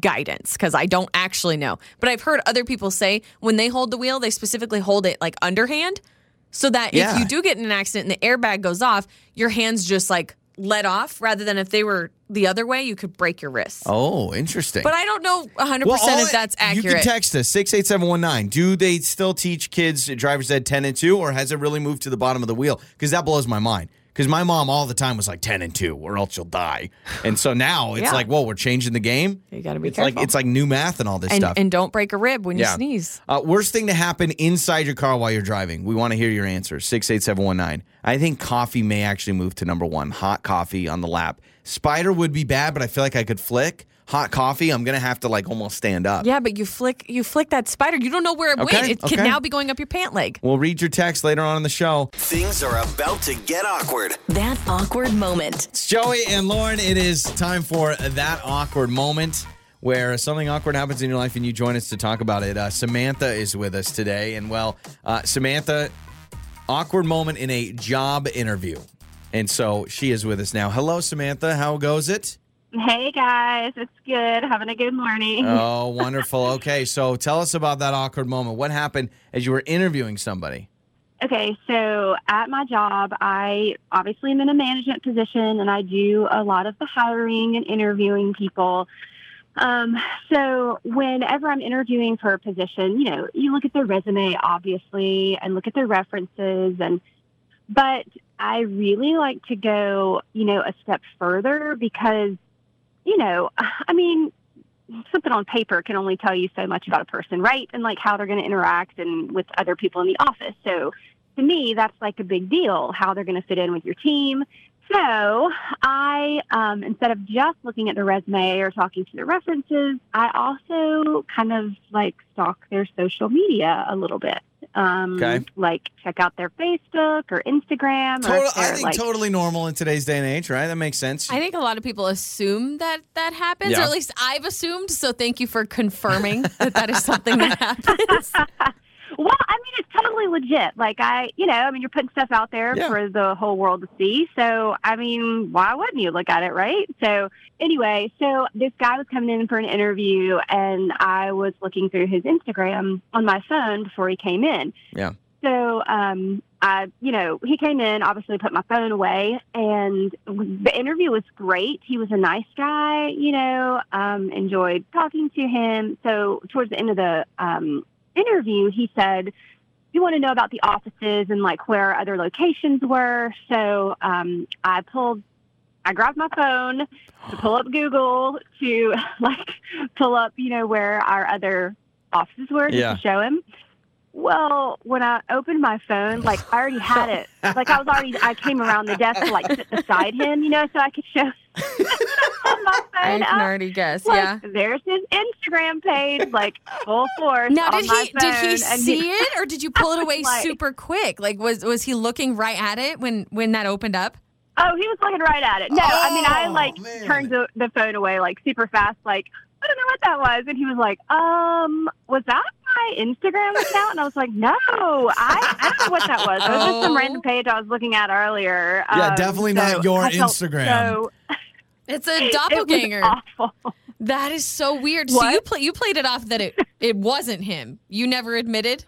guidance because I don't actually know. But I've heard other people say when they hold the wheel, they specifically hold it like underhand, so that Yeah. if you do get in an accident and the airbag goes off, your hands just like let off, rather than if they were the other way, you could break your wrist. Oh, interesting. But I don't know 100% all if that's accurate. You can text us 68719. Do they still teach kids driver's ed 10 and 2 or has it really moved to the bottom of the wheel? Because that blows my mind. Because my mom all the time was like 10 and 2 or else you'll die. And so now it's Yeah. like, whoa, we're changing the game. You gotta be it's like careful. it's like new math and all this and, stuff. and don't break a rib when you sneeze. Uh, worst thing to happen inside your car while you're driving. We want to hear your answers. 68719. I think coffee may actually move to number one. Hot coffee on the lap. Spider would be bad, but I feel like I could flick. Hot coffee, I'm going to have to like almost stand up. Yeah, but you flick you flick that spider. You don't know where it Okay, went. It okay. could now be going up your pant leg. We'll read your text later on in the show. Things are about to get awkward. That awkward moment. It's Joey and Lauren. It is time for that awkward moment where something awkward happens in your life and you join us to talk about it. Uh, Samantha is with us today. And well, uh, Samantha, awkward moment in a job interview. And so she is with us now. Hello, Samantha. How goes it? Hey guys, it's good. Having a good morning. Oh, wonderful. Okay, so tell us about that awkward moment. What happened as you were interviewing somebody? Okay, so at my job, I obviously am in a management position and I do a lot of the hiring and interviewing people. Um, so whenever I'm interviewing for a position, you know, you look at their resume obviously and look at their references and but I really like to go, you know, a step further because you know, I mean, something on paper can only tell you so much about a person, right? And like how they're going to interact and with other people in the office. So to me, that's like a big deal, how they're going to fit in with your team. So I, um, instead of just looking at the resume or talking to the references, I also kind of like stalk their social media a little bit. Um, Okay. Like check out their Facebook or Instagram. or Total, if I think like, totally normal in today's day and age, right? That makes sense. I think a lot of people assume that that happens, Yeah. or at least I've assumed. So thank you for confirming that that is something that happens. Well, I mean, it's totally legit. Like, I, you know, I mean, you're putting stuff out there Yeah. for the whole world to see. So, I mean, why wouldn't you look at it, right? So, anyway, so this guy was coming in for an interview, and I was looking through his Instagram on my phone before he came in. Yeah. So, um, I, you know, he came in, obviously put my phone away, and the interview was great. He was a nice guy, you know, um, enjoyed talking to him. So, towards the end of the um, interview, he said, You want to know about the offices and like where other locations were? So, um, I pulled, I grabbed my phone to pull up Google to like pull up, you know, where our other offices were Yeah. to show him. Well, when I opened my phone, like I already had it. Like I was already, I came around the desk to like sit beside him, you know, so I could show on my I phone. can up, already guess. like, Yeah. There's his Instagram page, like full force. Now, on did my he did he phone, and see it, or did you pull it away Like- super quick? Like, was was he looking right at it when when that opened up? Oh, he was looking right at it. No, I mean I Oh, like man. turned the, the phone away like super fast, like I don't know what that was, and he was like, "Um, was that my Instagram account?" And I was like, "No, I, I don't know what that was. It was just some Oh. random page I was looking at earlier." Yeah, Um, definitely not your I felt Instagram. So, It's a It doppelganger. was awful. That is so weird. So you play you played it off that it it wasn't him. You never admitted.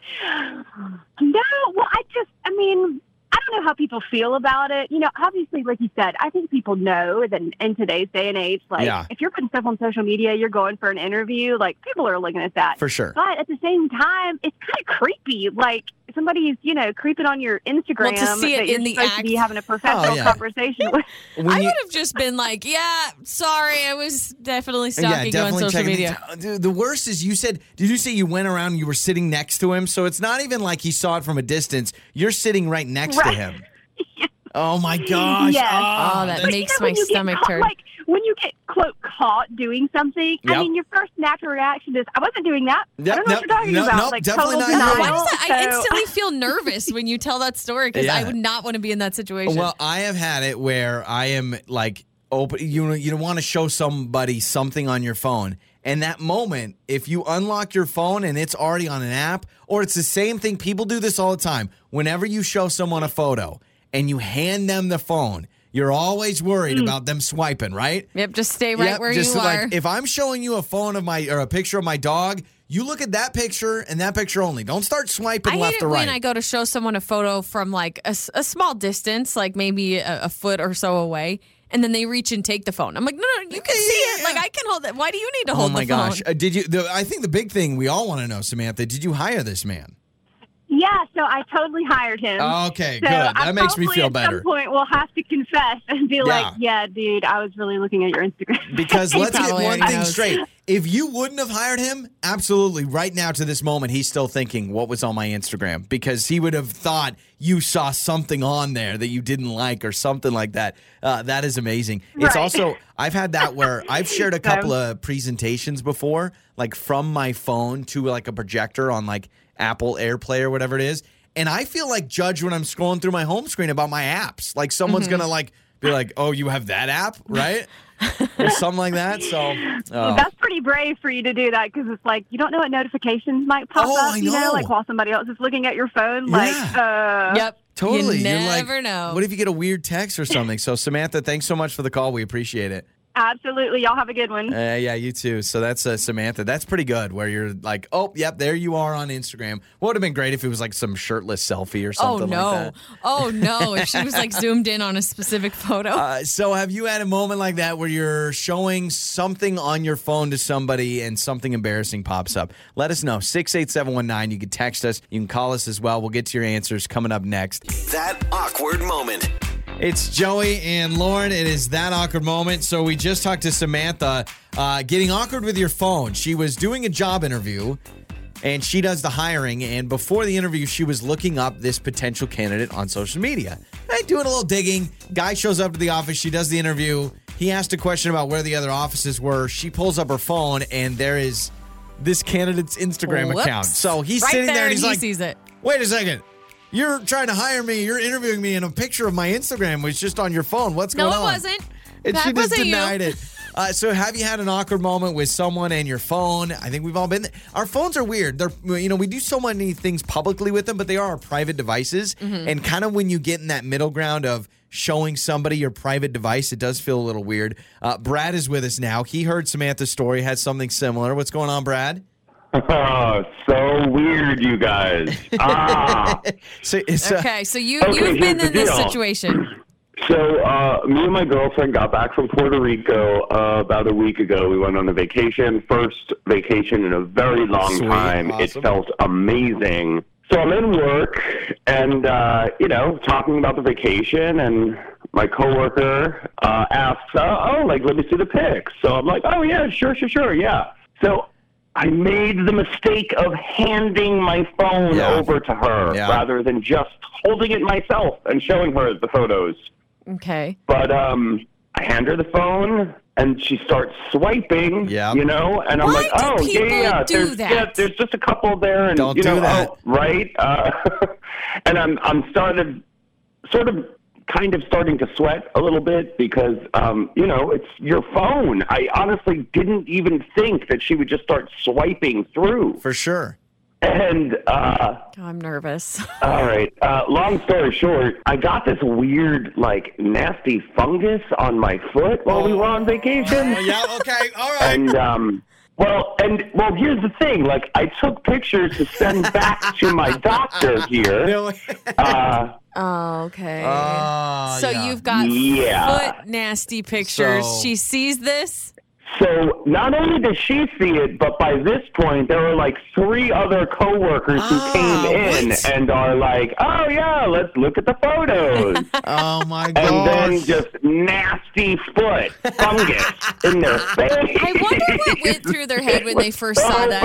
No, well, I just, I mean, I don't know how people feel about it. You know, obviously, like you said, I think people know that in, today's day and age, like, Yeah. if you're putting stuff on social media, you're going for an interview, like, people are looking at that. For sure. But at the same time, it's kind of creepy. Like, somebody's, you know, creeping on your Instagram To see it that you're in the supposed to be having a oh, professional Oh, yeah. conversation with. When I you- would have just been like, "Yeah, sorry, I was definitely stalking you on social media." it. Uh, dude, the worst is you said, did you say you went around and you were sitting next to him? So it's not even like he saw it from a distance. You're sitting right next to Right. him. Oh my gosh. Yes. Ah, oh, that But makes you know, my when you get stomach caught- turn. Like when you get quote caught doing something, Yep. I mean, your first natural reaction is, "I wasn't doing that." Yep, I don't know nope, what you're talking no- about. nope, like definitely not denial. Why does that? I So- instantly feel nervous when you tell that story because I would not want to be in that situation. Well, I have had it where I am like open. You know, you want to show somebody something on your phone, and that moment, if you unlock your phone and it's already on an app, or it's the same thing. People do this all the time. Whenever you show someone a photo and you hand them the phone, you're always worried about them swiping, right? yep, just stay right Yep, where just you like are. if I'm showing you a phone of my or a picture of my dog, you look at that picture and that picture only. Don't start swiping I hate left it or right. when I go to show someone a photo from like a small distance, like maybe a, a foot or so away, and then they reach and take the phone. I'm like, no, no, you can see it. Yeah. Like I can hold it. Why do you need to oh hold my the phone? gosh! Uh, did you? The, I think the big thing we all want to know, Samantha. Did you hire this man? Yeah, so I totally hired him. Okay, So good. I That makes me feel at better. some point we'll have to confess and be Yeah. like, "Yeah, dude, I was really looking at your Instagram." Because let's get one already thing knows. straight. If you wouldn't have hired him, absolutely, right now to this moment, he's still thinking what was on my Instagram because he would have thought you saw something on there that you didn't like or something like that. Uh, that is amazing. It's also, I've had that where I've shared a couple of presentations before, like from my phone to like a projector on like Apple AirPlay or whatever it is. And I feel like judge when I'm scrolling through my home screen about my apps. Like someone's Mm-hmm. gonna like be like, "Oh, you have that app, right?" or something like that. So, oh. That's pretty brave for you to do that because it's like you don't know what notifications might pop Oh, up. I You know. know, like while somebody else is looking at your phone. Like, Yeah. uh, Yep. totally. You You're like, never know. What if you get a weird text or something? So, Samantha, thanks so much for the call. We appreciate it. Absolutely. Y'all have a good one. Uh, yeah, you too. So that's uh, Samantha. That's pretty good. Where you're like, oh, yep, there you are on Instagram. Would have been great if it was like some shirtless selfie or something Oh something no! like that. Oh no! If she was like zoomed in on a specific photo. Uh, so, have you had a moment like that where you're showing something on your phone to somebody and something embarrassing pops up? Let us know. 68719. You can text us. You can call us as well. We'll get to your answers coming up next. That awkward moment. It's Joey and Lauren. It is that awkward moment. So, we just talked to Samantha uh, getting awkward with your phone. She was doing a job interview and she does the hiring. And before the interview, she was looking up this potential candidate on social media. And doing a little digging. Guy shows up to the office. She does the interview. He asked a question about where the other offices were. She pulls up her phone, and there is this candidate's Instagram Whoops. account. So he's right sitting there, and he's he like, sees it. Wait a second. You're trying to hire me. You're interviewing me, and a picture of my Instagram was just on your phone. What's No, going it on? wasn't. And That she just wasn't you. denied it. Uh, so, have you had an awkward moment with someone and your phone? I think we've all been there. Our phones are weird. They're, you know, we do so many things publicly with them, but they are our private devices. Mm-hmm. And kind of when you get in that middle ground of showing somebody your private device, it does feel a little weird. Uh, Brad is with us now. He heard Samantha's story, had something similar. What's going on, Brad? Oh, so weird, you guys. Ah. So, it's, uh, Okay, so you Okay, you've been in this deal. situation. so, uh, me and my girlfriend got back from Puerto Rico uh, about a week ago. We went on a vacation, first vacation in a very long Sweet, time. awesome. It felt amazing. So I'm in work and, uh, you know, talking about the vacation, and my coworker uh, asks, uh, oh, like, let me see the pics. So I'm like, oh, yeah, sure, sure, sure, yeah. So I made the mistake of handing my phone Yeah. over to her Yeah. rather than just holding it myself and showing her the photos. Okay. But um, I hand her the phone and she starts swiping. Yeah. You know, and I'm Why like, oh yeah, yeah. do there's, that? yeah, there's just a couple there, and Don't you know, do that. oh, right? Uh, and I'm I'm started sort of kind of starting to sweat a little bit because um, you know it's your phone. I honestly didn't even think that she would just start swiping through. for sure. And uh, I'm nervous. all right, uh, long story short, I got this weird, like, nasty fungus on my foot while we were on vacation. Oh, yeah, okay, all right. And um, well, and well, here's the thing. Like, I took pictures to send back to my doctor here. Uh, Oh, okay. Oh, so yeah. you've got Yeah. foot nasty pictures. So- she sees this. So not only does she see it, but by this point there were like three other coworkers who Ah, came in what? and are like, "Oh yeah, let's look at the photos." Oh my god! and then just nasty foot fungus in their face. I wonder what went through their head when they first so saw that.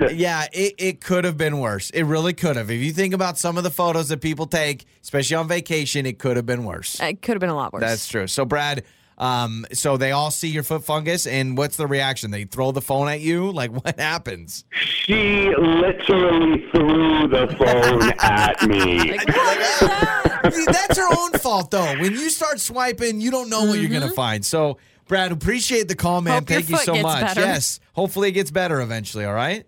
Bad. Yeah, it, it could have been worse. It really could have. If you think about some of the photos that people take, especially on vacation, it could have been worse. It could have been a lot worse. That's true. So, Brad, um, so they all see your foot fungus, and what's the reaction? They throw the phone at you? Like, what happens? She literally threw the phone at me. That's her own fault, though. When you start swiping, you don't know what you're going to find. So, Brad, appreciate the call, man. Hope your Thank you foot so gets much. better. Yes. Hopefully, it gets better eventually, all right?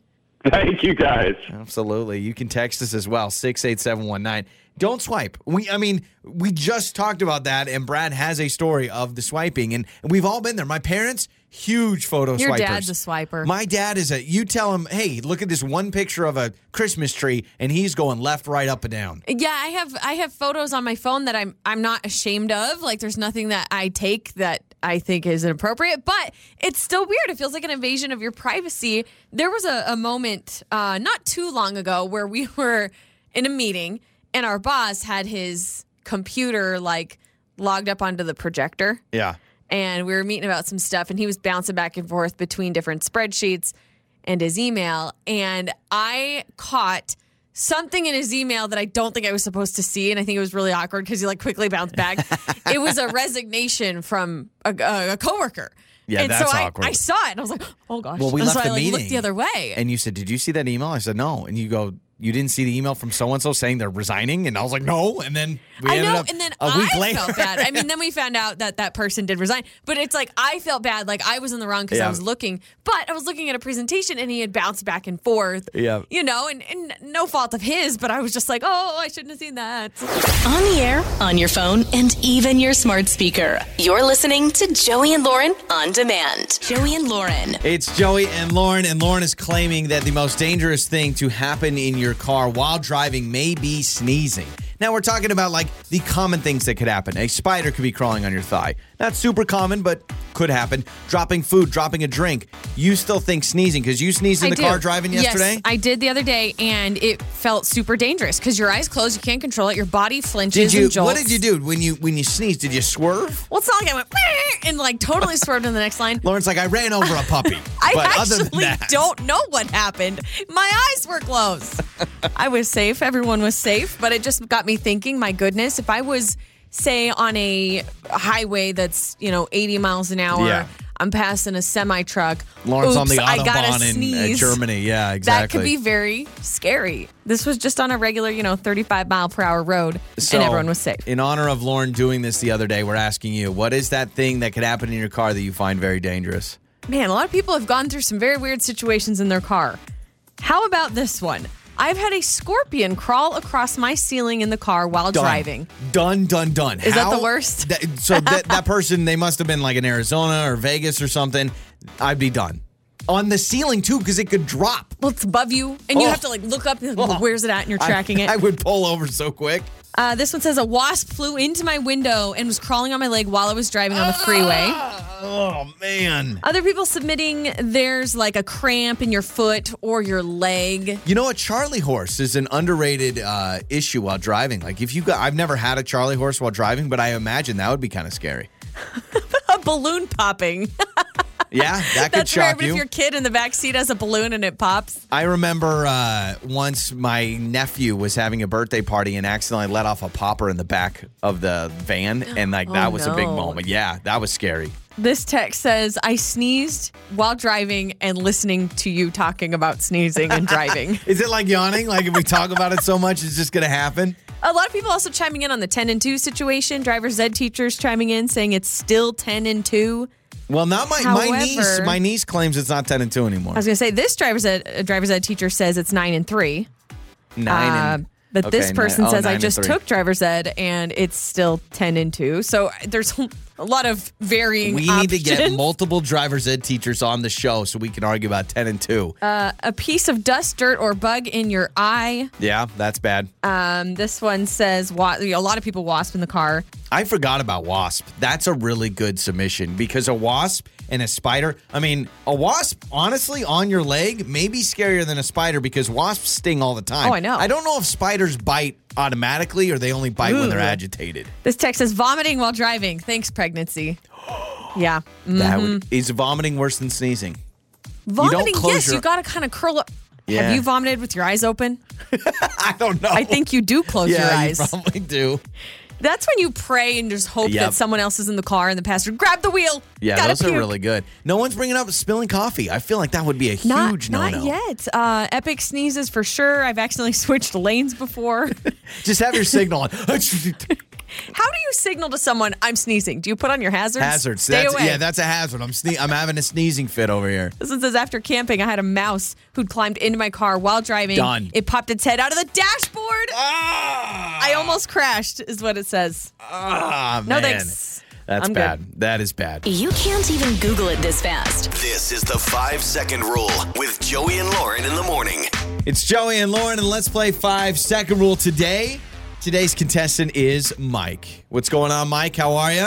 Thank you guys. Absolutely. You can text us as well, 68719. Don't swipe. We I mean, we just talked about that and Brad has a story of the swiping and, we've all been there. My parents, huge photo Your swipers. dad's a swiper. My dad is a you tell him, "Hey, look at this one picture of a Christmas tree," and he's going left, right, up and down. Yeah, I have I have photos on my phone that I'm I'm not ashamed of. Like there's nothing that I take that I think is inappropriate, but it's still weird. It feels like an invasion of your privacy. There was a, a moment uh, not too long ago where we were in a meeting and our boss had his computer like logged up onto the projector Yeah. and we were meeting about some stuff and he was bouncing back and forth between different spreadsheets and his email and i caught something in his email that i don't think i was supposed to see and i think it was really awkward because he like quickly bounced back it was a resignation from a, a, a coworker Yeah, and that's so I, awkward. I saw it and i was like oh gosh Well, we and left so the i like meeting. looked the other way And you said, "Did you see that email?" I said, "No." And you go, "You didn't see the email from so and so saying they're resigning?" And I was like, "No." And then we I ended know, up and then a week I later. felt bad. I mean, then we found out that that person did resign, but it's like I felt bad, like I was in the wrong because Yeah. I was looking, but I was looking at a presentation and he had bounced back and forth. Yeah. you know, and, and no fault of his, but I was just like, oh, I shouldn't have seen that. On the air, on your phone, and even your smart speaker. You're listening to Joey and Lauren on demand. Joey and Lauren. It's Joey and Lauren, and Lauren is claiming that the most dangerous thing to happen in your car while driving may be sneezing. Now, we're talking about like the common things that could happen. A spider could be crawling on your thigh. Not super common, but could happen. Dropping food, dropping a drink. You still think sneezing because you sneezed in I the do. car driving yesterday? Yes, I did the other day, and it felt super dangerous because your eyes closed, you can't control it, your body flinches did you? and jolts. What did you do when you when you sneezed? Did you swerve? Well, it's not like I went and like totally swerved in the next line. Lauren's like, I ran over a puppy. I but other than actually that, don't know what happened. My eyes were closed. I was safe. Everyone was safe, but it just got me thinking, my goodness, if I was, say, on a highway that's, you know, 80 miles an hour, Yeah. I'm passing a semi truck. Lauren's on the autobahn in uh. Germany. Yeah, exactly. That could be very scary. This was just on a regular, you know, 35 mile per hour road, So, and everyone was safe. In honor of Lauren doing this the other day, we're asking you, what is that thing that could happen in your car that you find very dangerous? Man, a lot of people have gone through some very weird situations in their car. How about this one? I've had a scorpion crawl across my ceiling in the car while Done. driving. Done, done, done. Is that the worst? that- so that, that person, they must have been like in Arizona or Vegas or something. I'd be done. On the ceiling too, because it could drop. Well, it's above you, and you Oh. have to like look up. and, like, Where's it at? And you're tracking I, it. I would pull over so quick. Uh, this one says a wasp flew into my window and was crawling on my leg while I was driving on the freeway. Oh man. Other people submitting there's like a cramp in your foot or your leg. You know, a Charlie horse is an underrated uh, issue while driving. Like if you got, I've never had a Charlie horse while driving, but I imagine that would be kind of scary. A balloon popping. Yeah, that could That's shock but you. if your kid in the back seat has a balloon and it pops, I remember uh, once my nephew was having a birthday party and accidentally let off a popper in the back of the van, and like that Oh, was a big no. moment. Yeah, that was scary. This text says, I sneezed while driving and listening to you talking about sneezing and driving. Is it like yawning? Like if we talk about it so much, it's just gonna happen? A lot of people also chiming in on the 10 and 2 situation. Driver's ed teachers chiming in saying it's still 10 and 2. Well, not my my niece. My niece claims it's not ten and two anymore. I was gonna say this driver's ed uh, driver's ed teacher says it's nine and three. Nine and Uh, but okay, this person oh, says I just took driver's ed and it's still ten and two. So there's a lot of varying. We need to get multiple driver's ed teachers on the show so we can argue about ten and two. Uh, a piece of dust, dirt, or bug in your eye. yeah, that's bad. Um, this one says wa- a lot of people wasp in the car. I forgot about wasp. That's a really good submission because a wasp and a spider. I mean, a wasp, honestly, on your leg may be scarier than a spider because wasps sting all the time. Oh, I know. I don't know if spiders bite automatically or they only bite when they're agitated. This text says vomiting while driving. Thanks, pregnancy. Yeah. That Mhm. would, is vomiting worse than sneezing? Vomiting, close yes, your- you got to kind of curl up. Yeah. Have you vomited with your eyes open? I don't know. I think you do close your eyes. you probably do. That's when you pray and just hope Yep. that someone else is in the car and the pastor grab the wheel. Yeah, Gotta those are really good. No one's bringing up spilling coffee. I feel like that would be a Not, huge not no-no. yet. Uh, epic sneezes for sure. I've accidentally switched lanes before. Just have your signal on. How do you signal to someone I'm sneezing? Do you put on your hazards? Hazards. Stay That's, away. Yeah, that's a hazard. I'm sne- I'm having a sneezing fit over here. This one says after camping, I had a mouse who'd climbed into my car while driving. Done. It popped its head out of the dashboard. Ah, I almost crashed, is what it says. ah, No man. thanks. That's I'm good. bad. That is bad. You can't even Google it this fast. This is the five second rule with Joey and Lauren in the morning. It's Joey and Lauren, and let's play five second rule today. Today's contestant is Mike. What's going on, Mike? How are you?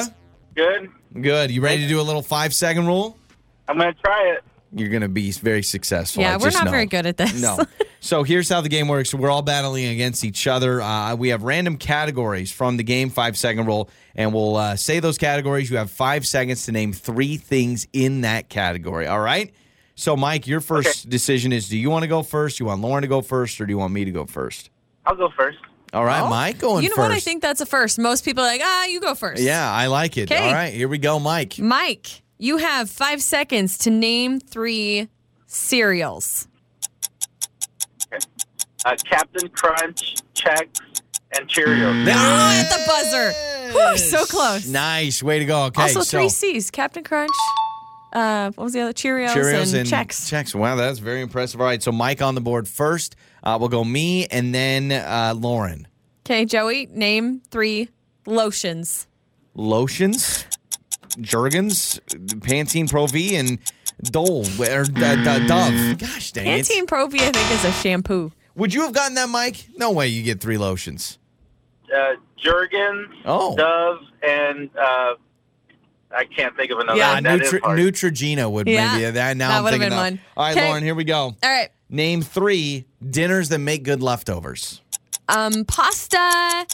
Good. Good. You ready to do a little five second rule? I'm gonna try it. You're going to be very successful. Yeah, I we're just not know. very good at this. No. So here's how the game works. We're all battling against each other. Uh, we have random categories from the game five second rule, and we'll uh, say those categories. You have five seconds to name three things in that category. All right. So, Mike, your first decision is: Do you want to go first? Do You want Lauren to go first, or do you want me to go first? I'll go first. All right, Oh, Mike, going You know first. what? I think that's a first. Most people are like, ah, you go first. Yeah, I like it. 'Kay. All right, here we go, Mike. Mike, you have five seconds to name three cereals. Uh, Captain Crunch, Chex, and Cheerios. Oh, at the buzzer. Whew, so close. Nice, way to go. Okay, also, so three C's Captain Crunch. Uh, what was the other? Cheerios, Cheerios and, Chex. Chex. Wow, that's very impressive. All right, so Mike on the board first. Uh, we'll go me and then uh, Lauren. Okay, Joey, name three lotions. Lotions, Jergens, Pantene Pro V, and Dole or uh, D- Dove. Gosh dang it! Pantene Pro V, I think, is a shampoo. Would you have gotten that, Mike? No way. You get three lotions. Uh, Jergens, Oh. Dove, and uh, I can't think of another Yeah, one. That is Nutri- hard. Neutrogena would Yeah, maybe that. Now that I'm would've thinking been that. one. All right, 'Kay. Lauren. Here we go. All right. Name three dinners that make good leftovers. Um, pasta, uh,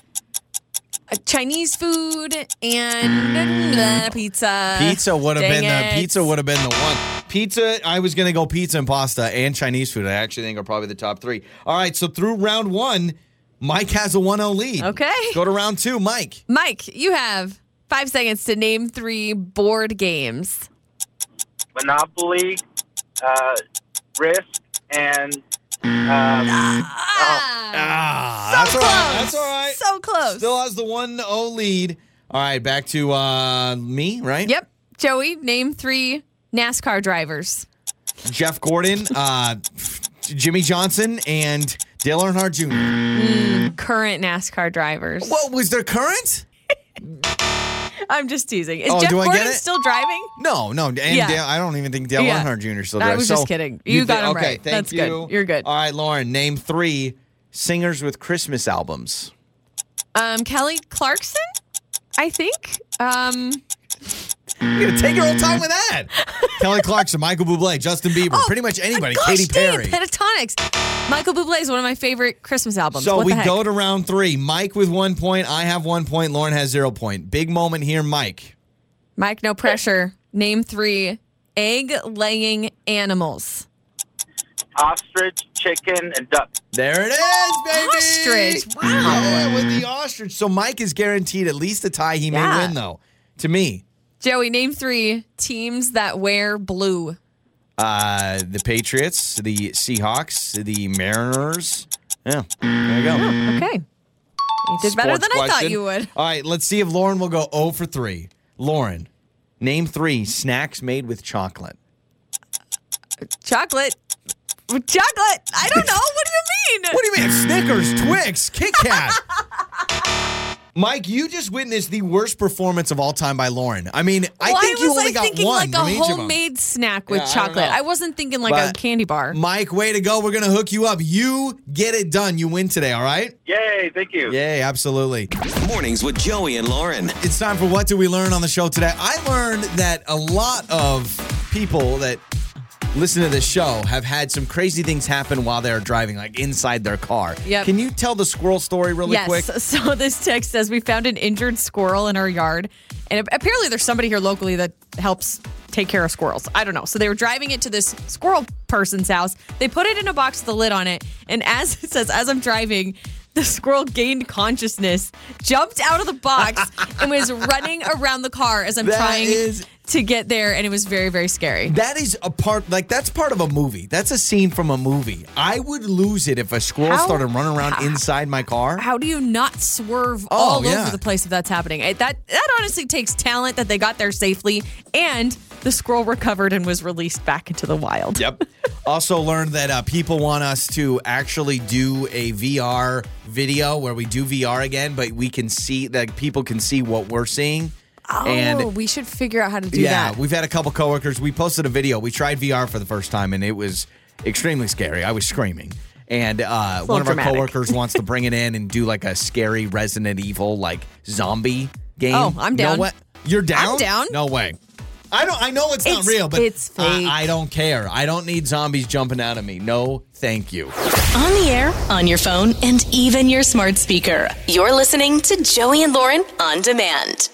Chinese food, and uh, pizza. Pizza would have Dang been the pizza would have been the one. Pizza, I was gonna go pizza and pasta and Chinese food. I actually think are probably the top three. All right, so through round one, Mike has a 1-0 lead. Okay. Go to round two, Mike. Mike, you have five seconds to name three board games. Monopoly, uh, Risk, and um, Ah, so that's close. all right. That's all right. So close. Still has the 1-0 lead. All right, back to uh, me, right? Yep. Joey, name three NASCAR drivers. Jeff Gordon, uh, Jimmie Johnson, and Dale Earnhardt Jr. Current NASCAR drivers. What was their current? I'm just teasing. Is Oh, Jeff do I get Gordon it? still driving? No, no, and Yeah. Dale, I don't even think Dale Yeah. Earnhardt Jr. still I was So just kidding. You got him okay, right. Thank That's you. good. You're good. All right, Lauren, name three singers with Christmas albums. Um, Kelly Clarkson, I think. Um, You're gonna take your own time with that. Kelly Clarkson, Michael Bublé, Justin Bieber, oh, pretty much anybody. Oh, gosh Katy Perry. it, Pentatonix. Michael Bublé is one of my favorite Christmas albums. So what we go to round three. Mike with one point. I have one point. Lauren has zero point. Big moment here, Mike. Mike, no pressure. Name three egg-laying animals. ostrich, chicken, and duck. There it is, baby. Ostrich. Wow. Yeah, with the ostrich. So Mike is guaranteed at least a tie. He may Yeah. win though. To me, Joey, name three teams that wear blue. uh, the Patriots, the Seahawks, the Mariners. Yeah, there you go. Okay. You did better Sports than I thought you would. All right, let's see if Lauren will go 0 for 3. Lauren, Name three snacks made with chocolate. Chocolate. Chocolate. I don't know. What do you mean? What do you mean? Snickers, Twix, Kit Kat. Mike, you just witnessed the worst performance of all time by Lauren. I mean, I Why think you was only I got thinking one like a from each of them. homemade snack with Yeah, chocolate? know. I, wasn't thinking like a candy bar. Mike, way to go. We're going to hook you up. You get it done. You win today, all right? Yay, thank you. Yay, absolutely. Mornings with Joey and Lauren. It's time for What Do We Learn on the show today? I learned that a lot of people that listen to this show have had some crazy things happen while they're driving, like inside their car. Yep. Can you tell the squirrel story really yes. quick? So this text says we found an injured squirrel in our yard, and apparently there's somebody here locally that helps take care of squirrels. I don't know. So they were driving it to this squirrel person's house. They put it in a box with the lid on it, and as it says, as I'm driving. The squirrel gained consciousness, jumped out of the box, and was running around the car as I'm That trying is- to get there. And it was very, very scary. That is a part, like, that's part of a movie. That's a scene from a movie. I would lose it if a squirrel How- started running around inside my car. How do you not swerve Oh, all yeah. over the place if that's happening? It- That that honestly takes talent that they got there safely, and the squirrel recovered and was released back into the wild. Yep. also learned that uh, people want us to actually do a VR video where we do VR again, but we can see that people can see what we're seeing. Oh, and we should figure out how to do yeah, that. Yeah, we've had a couple coworkers. We posted a video. We tried VR for the first time, and it was extremely scary. I was screaming. And uh, one of our dramatic. coworkers wants to bring it in and do like a scary Resident Evil like zombie game. Oh, I'm down. No way. You're down? I'm down. No way. I don't. I know it's, not real, but it's fake. I, I don't care. I don't need zombies jumping out of me. No, thank you. On the air, on your phone, and even your smart speaker. You're listening to Joey and Lauren on demand.